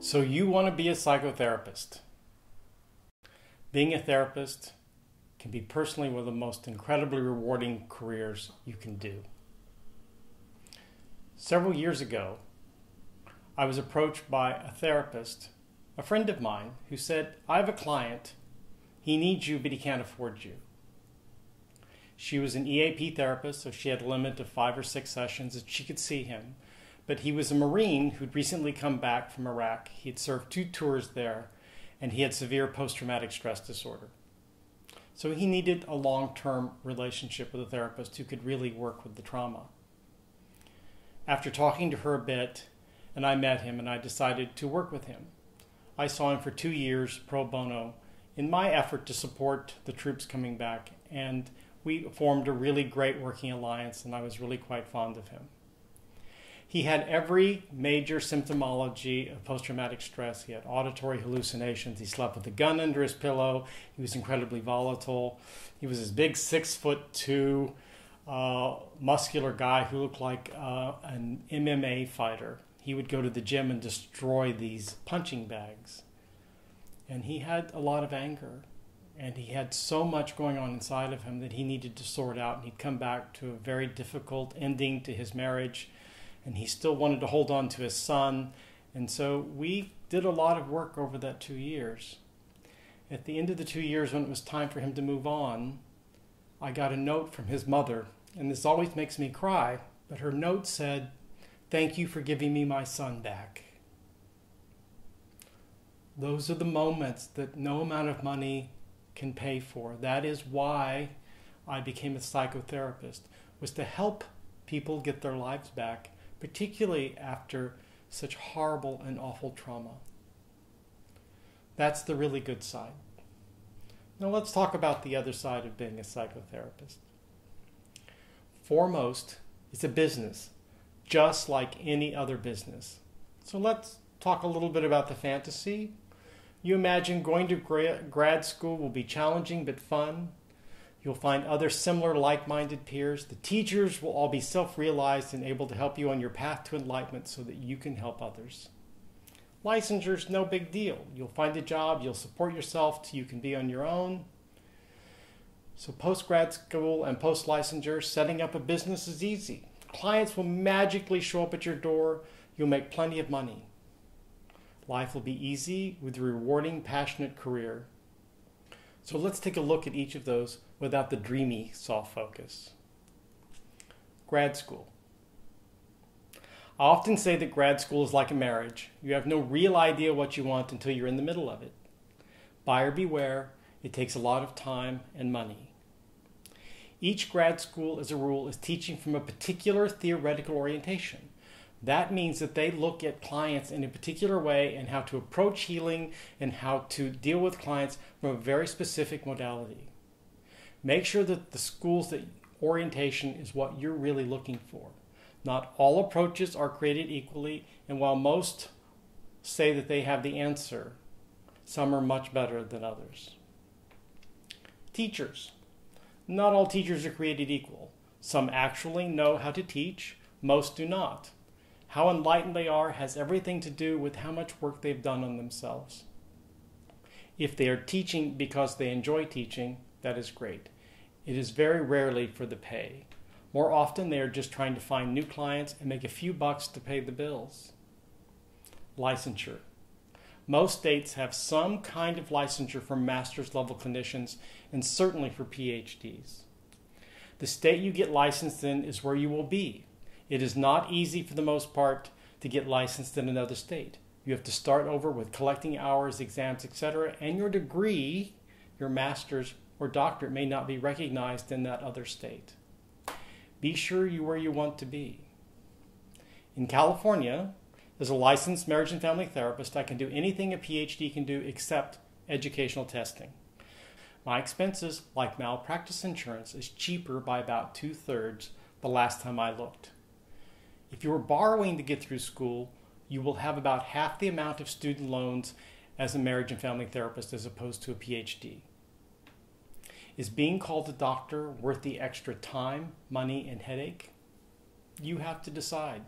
So, you want to be a psychotherapist. Being a therapist can be personally one of the most incredibly rewarding careers you can do. Several years ago, I was approached by a therapist, a friend of mine, who said, I have a client. He needs you, but he can't afford you. She was an EAP therapist, so she had a limit of five or six sessions that she could see him but he was a Marine who'd recently come back from Iraq. He'd served two tours there, and he had severe post traumatic stress disorder. So he needed a long term relationship with a therapist who could really work with the trauma. After talking to her a bit, and I met him, and I decided to work with him. I saw him for two years pro bono in my effort to support the troops coming back, and we formed a really great working alliance, and I was really quite fond of him. He had every major symptomology of post traumatic stress. He had auditory hallucinations. He slept with a gun under his pillow. He was incredibly volatile. He was this big six foot two, uh, muscular guy who looked like uh, an MMA fighter. He would go to the gym and destroy these punching bags. And he had a lot of anger. And he had so much going on inside of him that he needed to sort out. And he'd come back to a very difficult ending to his marriage and he still wanted to hold on to his son. And so we did a lot of work over that two years. At the end of the two years, when it was time for him to move on, I got a note from his mother, and this always makes me cry, but her note said, Thank you for giving me my son back. Those are the moments that no amount of money can pay for. That is why I became a psychotherapist, was to help people get their lives back particularly after such horrible and awful trauma. That's the really good side. Now let's talk about the other side of being a psychotherapist. Foremost, it's a business, just like any other business. So let's talk a little bit about the fantasy. You imagine going to grad school will be challenging but fun. You'll find other similar like minded peers. The teachers will all be self realized and able to help you on your path to enlightenment so that you can help others. Licensure's no big deal. You'll find a job, you'll support yourself till you can be on your own. So, post grad school and post licensure, setting up a business is easy. Clients will magically show up at your door. You'll make plenty of money. Life will be easy with a rewarding, passionate career. So let's take a look at each of those without the dreamy soft focus. Grad school. I often say that grad school is like a marriage. You have no real idea what you want until you're in the middle of it. Buyer beware, it takes a lot of time and money. Each grad school, as a rule, is teaching from a particular theoretical orientation. That means that they look at clients in a particular way and how to approach healing and how to deal with clients from a very specific modality. Make sure that the school's that orientation is what you're really looking for. Not all approaches are created equally, and while most say that they have the answer, some are much better than others. Teachers. Not all teachers are created equal. Some actually know how to teach, most do not. How enlightened they are has everything to do with how much work they've done on themselves. If they are teaching because they enjoy teaching, that is great. It is very rarely for the pay. More often, they are just trying to find new clients and make a few bucks to pay the bills. Licensure. Most states have some kind of licensure for master's level clinicians and certainly for PhDs. The state you get licensed in is where you will be. It is not easy for the most part to get licensed in another state. You have to start over with collecting hours, exams, etc., and your degree, your master's or doctorate, may not be recognized in that other state. Be sure you where you want to be. In California, as a licensed marriage and family therapist, I can do anything a PhD can do except educational testing. My expenses, like malpractice insurance, is cheaper by about two thirds the last time I looked. If you are borrowing to get through school, you will have about half the amount of student loans as a marriage and family therapist as opposed to a PhD. Is being called a doctor worth the extra time, money, and headache? You have to decide.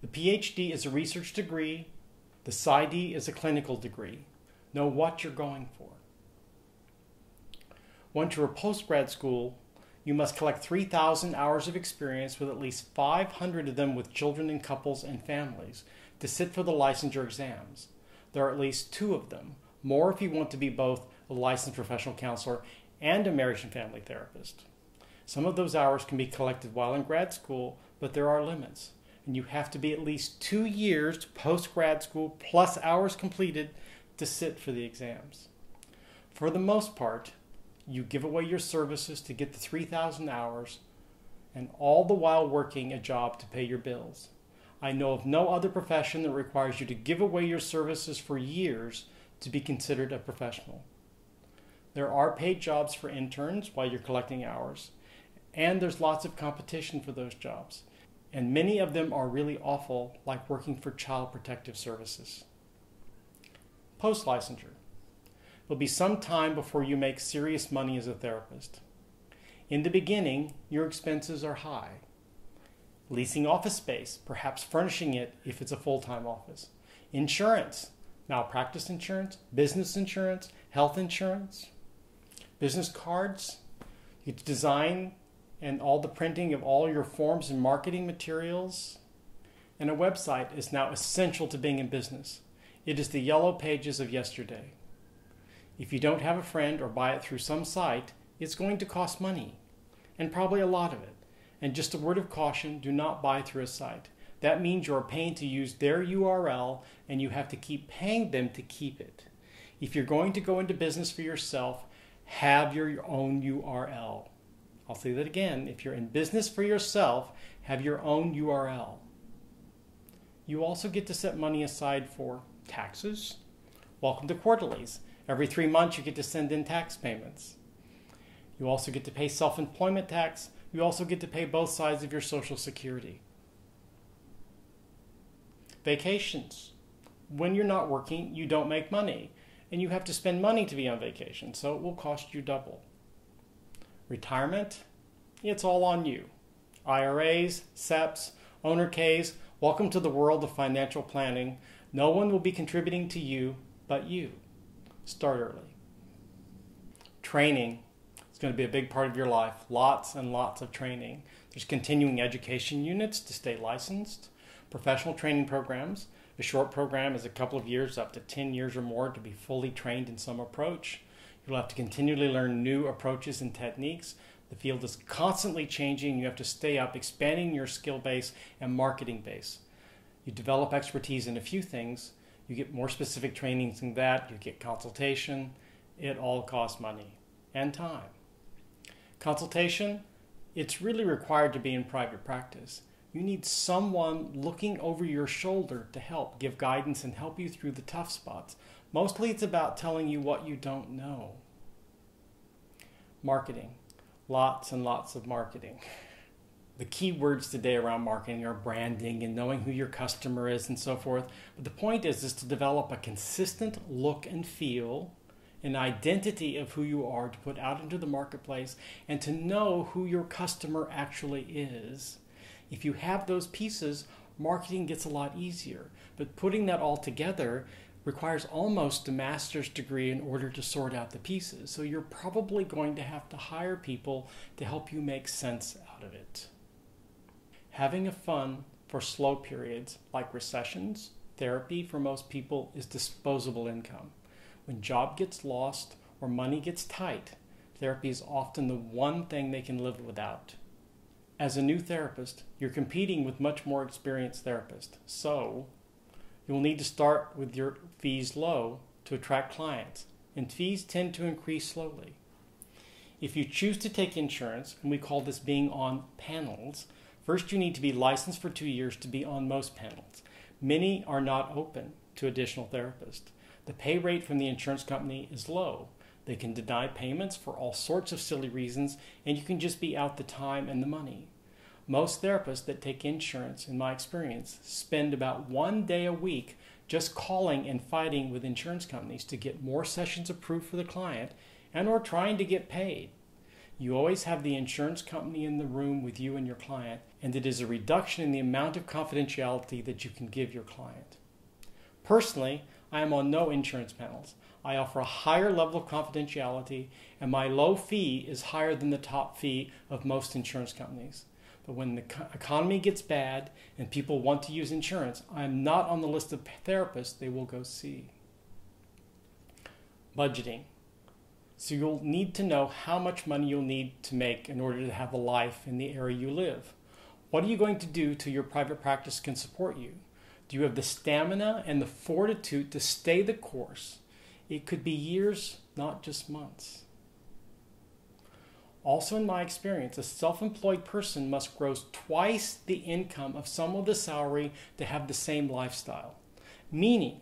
The PhD is a research degree. The PsyD is a clinical degree. Know what you're going for. Once you're a postgrad school, you must collect 3,000 hours of experience with at least 500 of them with children and couples and families to sit for the licensure exams. There are at least two of them, more if you want to be both a licensed professional counselor and a marriage and family therapist. Some of those hours can be collected while in grad school, but there are limits. And you have to be at least two years post grad school plus hours completed to sit for the exams. For the most part, you give away your services to get the 3,000 hours and all the while working a job to pay your bills. I know of no other profession that requires you to give away your services for years to be considered a professional. There are paid jobs for interns while you're collecting hours, and there's lots of competition for those jobs. And many of them are really awful, like working for Child Protective Services. Post licensure. It'll be some time before you make serious money as a therapist. In the beginning, your expenses are high. Leasing office space, perhaps furnishing it if it's a full time office. Insurance, malpractice insurance, business insurance, health insurance, business cards. You design and all the printing of all your forms and marketing materials. And a website is now essential to being in business. It is the yellow pages of yesterday. If you don't have a friend or buy it through some site, it's going to cost money, and probably a lot of it. And just a word of caution do not buy through a site. That means you're paying to use their URL and you have to keep paying them to keep it. If you're going to go into business for yourself, have your own URL. I'll say that again. If you're in business for yourself, have your own URL. You also get to set money aside for taxes. Welcome to quarterlies. Every three months, you get to send in tax payments. You also get to pay self employment tax. You also get to pay both sides of your Social Security. Vacations. When you're not working, you don't make money, and you have to spend money to be on vacation, so it will cost you double. Retirement. It's all on you. IRAs, SEPs, owner Ks, welcome to the world of financial planning. No one will be contributing to you but you. Start early. Training is going to be a big part of your life. Lots and lots of training. There's continuing education units to stay licensed, professional training programs. A short program is a couple of years, up to 10 years or more, to be fully trained in some approach. You'll have to continually learn new approaches and techniques. The field is constantly changing. You have to stay up, expanding your skill base and marketing base. You develop expertise in a few things, you get more specific trainings in that, you get consultation. It all costs money and time. Consultation, it's really required to be in private practice. You need someone looking over your shoulder to help, give guidance, and help you through the tough spots. Mostly it's about telling you what you don't know. Marketing. Lots and lots of marketing. the key words today around marketing are branding and knowing who your customer is and so forth. But the point is is to develop a consistent look and feel, an identity of who you are to put out into the marketplace and to know who your customer actually is. If you have those pieces, marketing gets a lot easier. But putting that all together requires almost a master's degree in order to sort out the pieces. So you're probably going to have to hire people to help you make sense out of it. Having a fund for slow periods like recessions, therapy for most people is disposable income. When job gets lost or money gets tight, therapy is often the one thing they can live without. As a new therapist, you're competing with much more experienced therapists. So, you'll need to start with your fees low to attract clients, and fees tend to increase slowly. If you choose to take insurance, and we call this being on panels, First, you need to be licensed for two years to be on most panels. Many are not open to additional therapists. The pay rate from the insurance company is low. They can deny payments for all sorts of silly reasons, and you can just be out the time and the money. Most therapists that take insurance, in my experience, spend about one day a week just calling and fighting with insurance companies to get more sessions approved for the client and or trying to get paid. You always have the insurance company in the room with you and your client, and it is a reduction in the amount of confidentiality that you can give your client. Personally, I am on no insurance panels. I offer a higher level of confidentiality, and my low fee is higher than the top fee of most insurance companies. But when the economy gets bad and people want to use insurance, I am not on the list of therapists they will go see. Budgeting. So you'll need to know how much money you'll need to make in order to have a life in the area you live. What are you going to do till your private practice can support you? Do you have the stamina and the fortitude to stay the course? It could be years, not just months. Also, in my experience, a self employed person must gross twice the income of someone with a salary to have the same lifestyle. Meaning,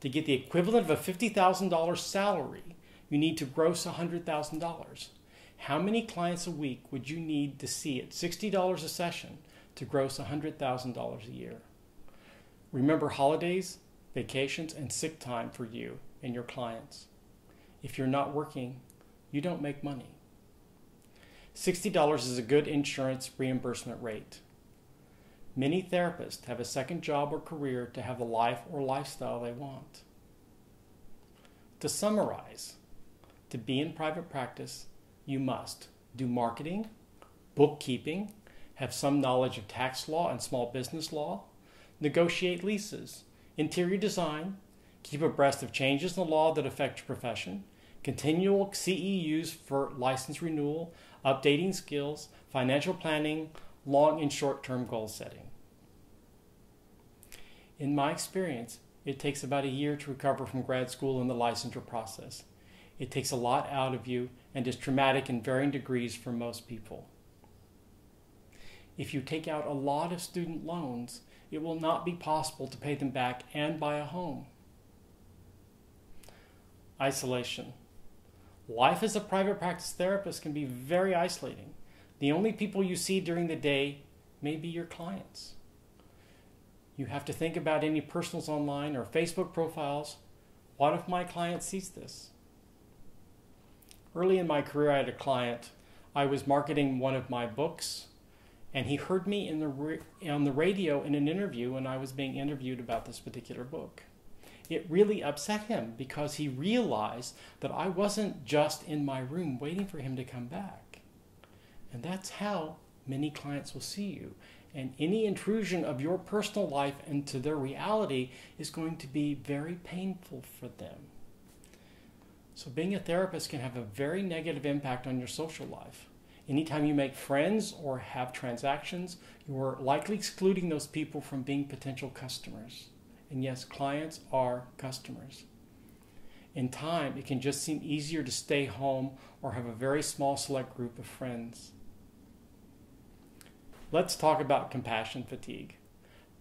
to get the equivalent of a $50,000 salary, you need to gross $100,000. How many clients a week would you need to see at $60 a session to gross $100,000 a year? Remember holidays, vacations, and sick time for you and your clients. If you're not working, you don't make money. $60 is a good insurance reimbursement rate. Many therapists have a second job or career to have the life or lifestyle they want. To summarize, to be in private practice, you must do marketing, bookkeeping, have some knowledge of tax law and small business law, negotiate leases, interior design, keep abreast of changes in the law that affect your profession, continual CEUs for license renewal, updating skills, financial planning, long and short term goal setting. In my experience, it takes about a year to recover from grad school and the licensure process. It takes a lot out of you and is traumatic in varying degrees for most people. If you take out a lot of student loans, it will not be possible to pay them back and buy a home. Isolation. Life as a private practice therapist can be very isolating. The only people you see during the day may be your clients. You have to think about any personals online or Facebook profiles. What if my client sees this? Early in my career, I had a client. I was marketing one of my books, and he heard me in the on the radio in an interview when I was being interviewed about this particular book. It really upset him because he realized that I wasn't just in my room waiting for him to come back. And that's how many clients will see you. And any intrusion of your personal life into their reality is going to be very painful for them. So, being a therapist can have a very negative impact on your social life. Anytime you make friends or have transactions, you're likely excluding those people from being potential customers. And yes, clients are customers. In time, it can just seem easier to stay home or have a very small select group of friends. Let's talk about compassion fatigue.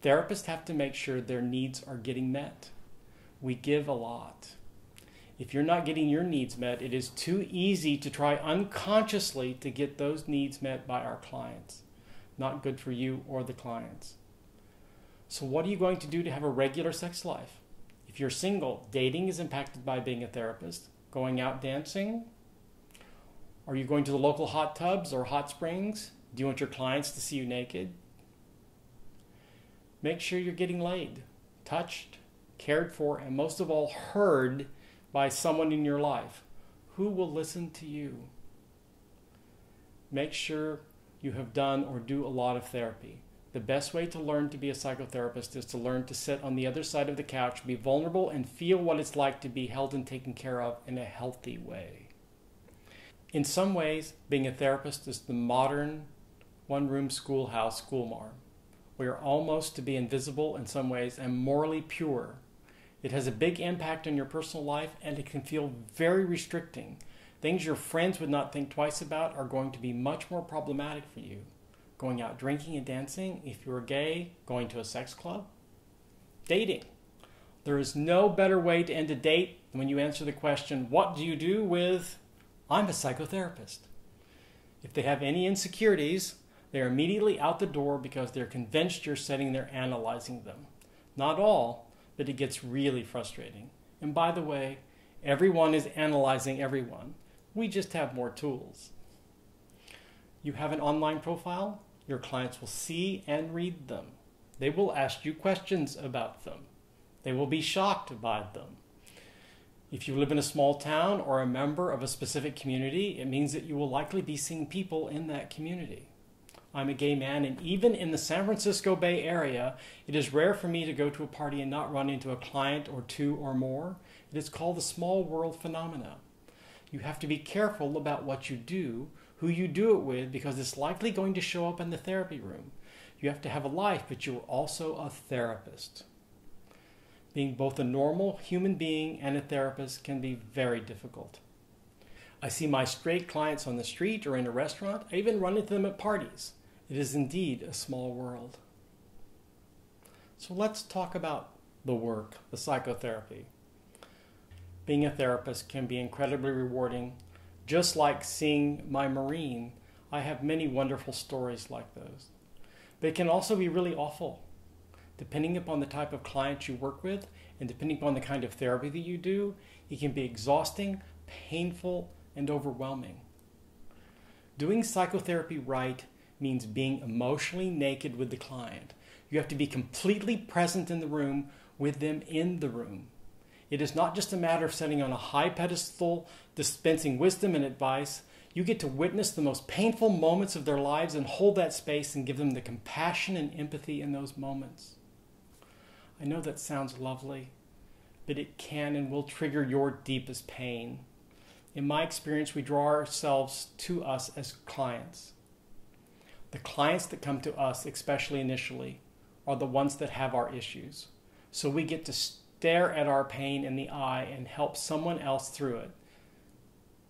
Therapists have to make sure their needs are getting met. We give a lot if you're not getting your needs met, it is too easy to try unconsciously to get those needs met by our clients. Not good for you or the clients. So, what are you going to do to have a regular sex life? If you're single, dating is impacted by being a therapist. Going out dancing? Are you going to the local hot tubs or hot springs? Do you want your clients to see you naked? Make sure you're getting laid, touched, cared for, and most of all, heard by someone in your life, who will listen to you? Make sure you have done or do a lot of therapy. The best way to learn to be a psychotherapist is to learn to sit on the other side of the couch, be vulnerable, and feel what it's like to be held and taken care of in a healthy way. In some ways, being a therapist is the modern one room schoolhouse schoolmarm. We are almost to be invisible in some ways and morally pure it has a big impact on your personal life and it can feel very restricting. Things your friends would not think twice about are going to be much more problematic for you. Going out drinking and dancing, if you're gay, going to a sex club, dating. There is no better way to end a date than when you answer the question, What do you do with, I'm a psychotherapist? If they have any insecurities, they are immediately out the door because they're convinced you're sitting there analyzing them. Not all, but it gets really frustrating. And by the way, everyone is analyzing everyone. We just have more tools. You have an online profile, your clients will see and read them. They will ask you questions about them. They will be shocked by them. If you live in a small town or a member of a specific community, it means that you will likely be seeing people in that community. I'm a gay man, and even in the San Francisco Bay Area, it is rare for me to go to a party and not run into a client or two or more. It is called the small world phenomena. You have to be careful about what you do, who you do it with, because it's likely going to show up in the therapy room. You have to have a life, but you're also a therapist. Being both a normal human being and a therapist can be very difficult. I see my straight clients on the street or in a restaurant. I even run into them at parties. It is indeed a small world. So let's talk about the work, the psychotherapy. Being a therapist can be incredibly rewarding. Just like seeing my Marine, I have many wonderful stories like those. But it can also be really awful. Depending upon the type of client you work with and depending upon the kind of therapy that you do, it can be exhausting, painful, and overwhelming. Doing psychotherapy right means being emotionally naked with the client. You have to be completely present in the room with them in the room. It is not just a matter of sitting on a high pedestal, dispensing wisdom and advice. You get to witness the most painful moments of their lives and hold that space and give them the compassion and empathy in those moments. I know that sounds lovely, but it can and will trigger your deepest pain. In my experience, we draw ourselves to us as clients. The clients that come to us, especially initially, are the ones that have our issues. So we get to stare at our pain in the eye and help someone else through it.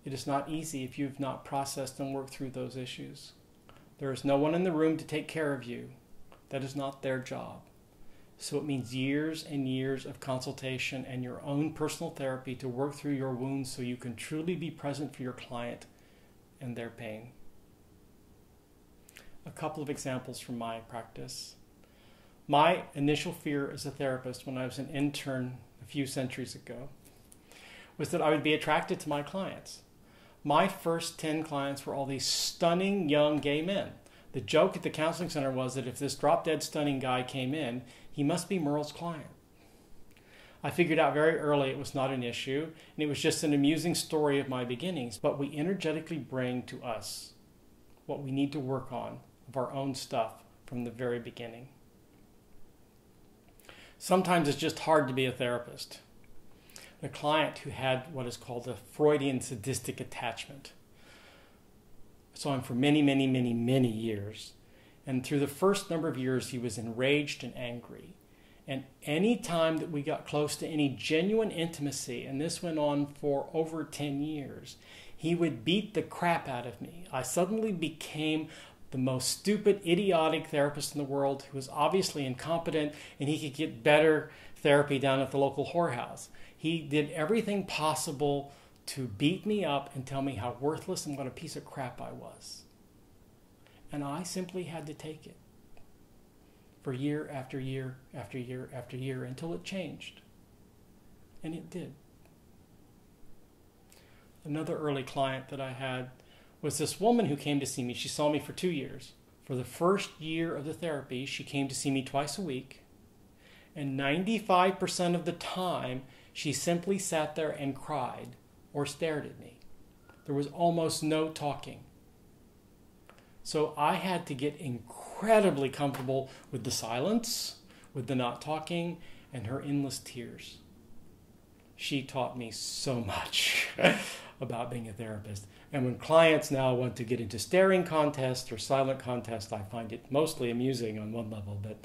It is not easy if you've not processed and worked through those issues. There is no one in the room to take care of you. That is not their job. So it means years and years of consultation and your own personal therapy to work through your wounds so you can truly be present for your client and their pain a couple of examples from my practice. My initial fear as a therapist when I was an intern a few centuries ago was that I would be attracted to my clients. My first 10 clients were all these stunning young gay men. The joke at the counseling center was that if this drop dead stunning guy came in, he must be Merle's client. I figured out very early it was not an issue, and it was just an amusing story of my beginnings, but we energetically bring to us what we need to work on of our own stuff from the very beginning. Sometimes it's just hard to be a therapist. A client who had what is called a Freudian sadistic attachment. I saw him for many, many, many, many years. And through the first number of years, he was enraged and angry. And any time that we got close to any genuine intimacy, and this went on for over 10 years, he would beat the crap out of me. I suddenly became the most stupid, idiotic therapist in the world who was obviously incompetent and he could get better therapy down at the local whorehouse. He did everything possible to beat me up and tell me how worthless and what a piece of crap I was. And I simply had to take it for year after year after year after year until it changed. And it did. Another early client that I had was this woman who came to see me. She saw me for two years. For the first year of the therapy, she came to see me twice a week. And 95% of the time, she simply sat there and cried or stared at me. There was almost no talking. So I had to get incredibly comfortable with the silence, with the not talking, and her endless tears. She taught me so much about being a therapist. And when clients now want to get into staring contests or silent contests, I find it mostly amusing on one level, but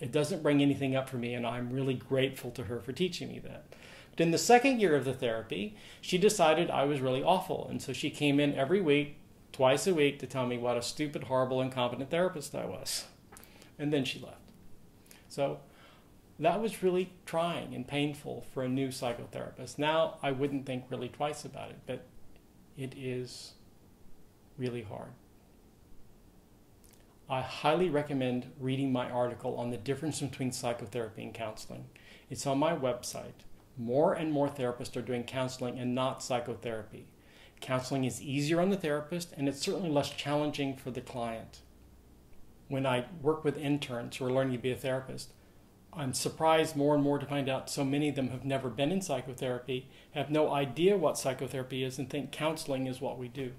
it doesn't bring anything up for me, and I'm really grateful to her for teaching me that. But in the second year of the therapy, she decided I was really awful, and so she came in every week, twice a week, to tell me what a stupid, horrible, incompetent therapist I was. And then she left. So that was really trying and painful for a new psychotherapist. Now I wouldn't think really twice about it, but it is really hard. I highly recommend reading my article on the difference between psychotherapy and counseling. It's on my website. More and more therapists are doing counseling and not psychotherapy. Counseling is easier on the therapist and it's certainly less challenging for the client. When I work with interns who are learning to be a therapist, I'm surprised more and more to find out so many of them have never been in psychotherapy, have no idea what psychotherapy is, and think counseling is what we do.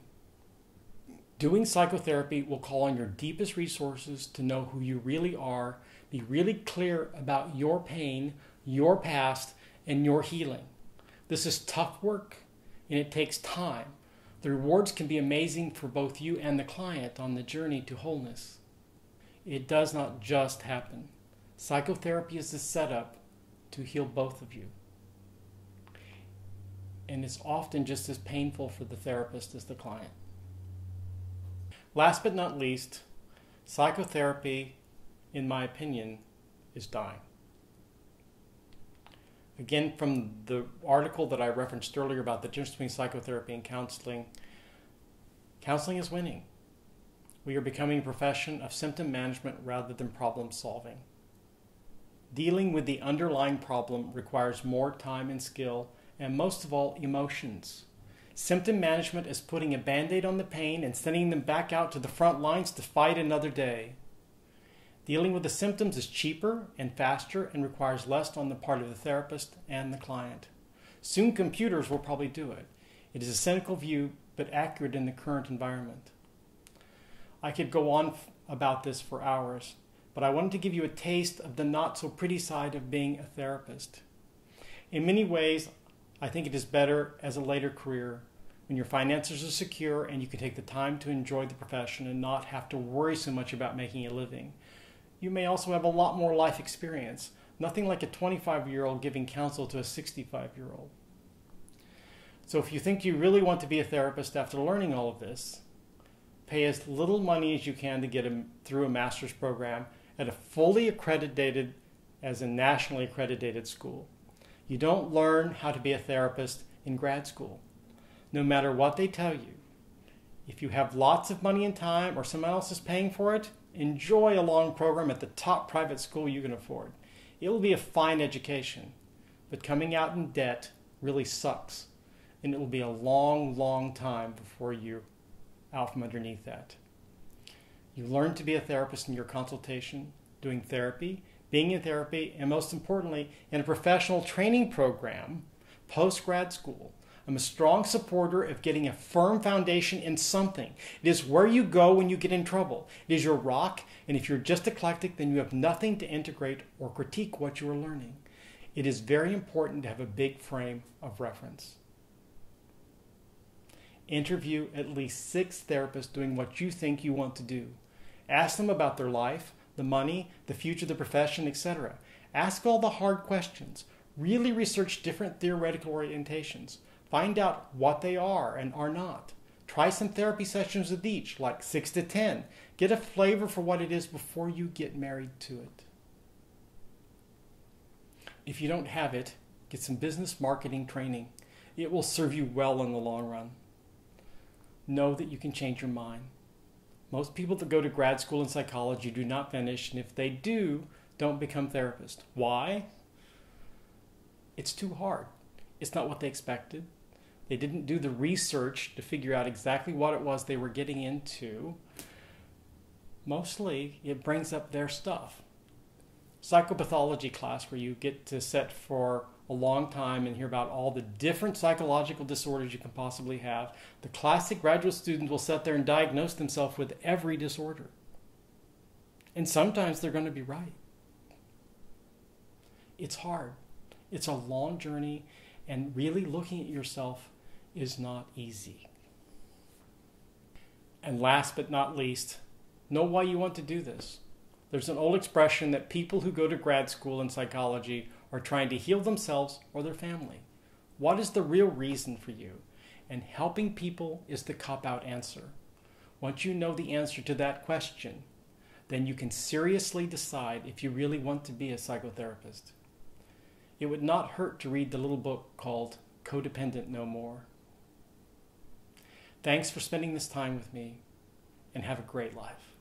Doing psychotherapy will call on your deepest resources to know who you really are, be really clear about your pain, your past, and your healing. This is tough work and it takes time. The rewards can be amazing for both you and the client on the journey to wholeness. It does not just happen. Psychotherapy is the setup to heal both of you. And it's often just as painful for the therapist as the client. Last but not least, psychotherapy, in my opinion, is dying. Again, from the article that I referenced earlier about the difference between psychotherapy and counseling, counseling is winning. We are becoming a profession of symptom management rather than problem solving. Dealing with the underlying problem requires more time and skill, and most of all, emotions. Symptom management is putting a band aid on the pain and sending them back out to the front lines to fight another day. Dealing with the symptoms is cheaper and faster and requires less on the part of the therapist and the client. Soon computers will probably do it. It is a cynical view, but accurate in the current environment. I could go on about this for hours, but I wanted to give you a taste of the not so pretty side of being a therapist. In many ways, I think it is better as a later career when your finances are secure and you can take the time to enjoy the profession and not have to worry so much about making a living you may also have a lot more life experience. Nothing like a 25 year old giving counsel to a 65 year old. So, if you think you really want to be a therapist after learning all of this, pay as little money as you can to get a, through a master's program at a fully accredited, as a nationally accredited school. You don't learn how to be a therapist in grad school, no matter what they tell you. If you have lots of money and time, or someone else is paying for it, Enjoy a long program at the top private school you can afford. It will be a fine education, but coming out in debt really sucks. And it will be a long, long time before you're out from underneath that. You learn to be a therapist in your consultation, doing therapy, being in therapy, and most importantly, in a professional training program post grad school I'm a strong supporter of getting a firm foundation in something. It is where you go when you get in trouble. It is your rock, and if you're just eclectic, then you have nothing to integrate or critique what you are learning. It is very important to have a big frame of reference. Interview at least six therapists doing what you think you want to do. Ask them about their life, the money, the future the profession, etc. Ask all the hard questions. Really research different theoretical orientations. Find out what they are and are not. Try some therapy sessions with each, like 6 to 10. Get a flavor for what it is before you get married to it. If you don't have it, get some business marketing training. It will serve you well in the long run. Know that you can change your mind. Most people that go to grad school in psychology do not finish, and if they do, don't become therapists. Why? It's too hard. It's not what they expected. They didn't do the research to figure out exactly what it was they were getting into. Mostly, it brings up their stuff. Psychopathology class, where you get to set for a long time and hear about all the different psychological disorders you can possibly have. The classic graduate student will sit there and diagnose themselves with every disorder. And sometimes they're going to be right. It's hard. It's a long journey, and really looking at yourself is not easy. And last but not least, know why you want to do this. There's an old expression that people who go to grad school in psychology are trying to heal themselves or their family. What is the real reason for you? And helping people is the cop out answer. Once you know the answer to that question, then you can seriously decide if you really want to be a psychotherapist. It would not hurt to read the little book called Codependent No More. Thanks for spending this time with me, and have a great life.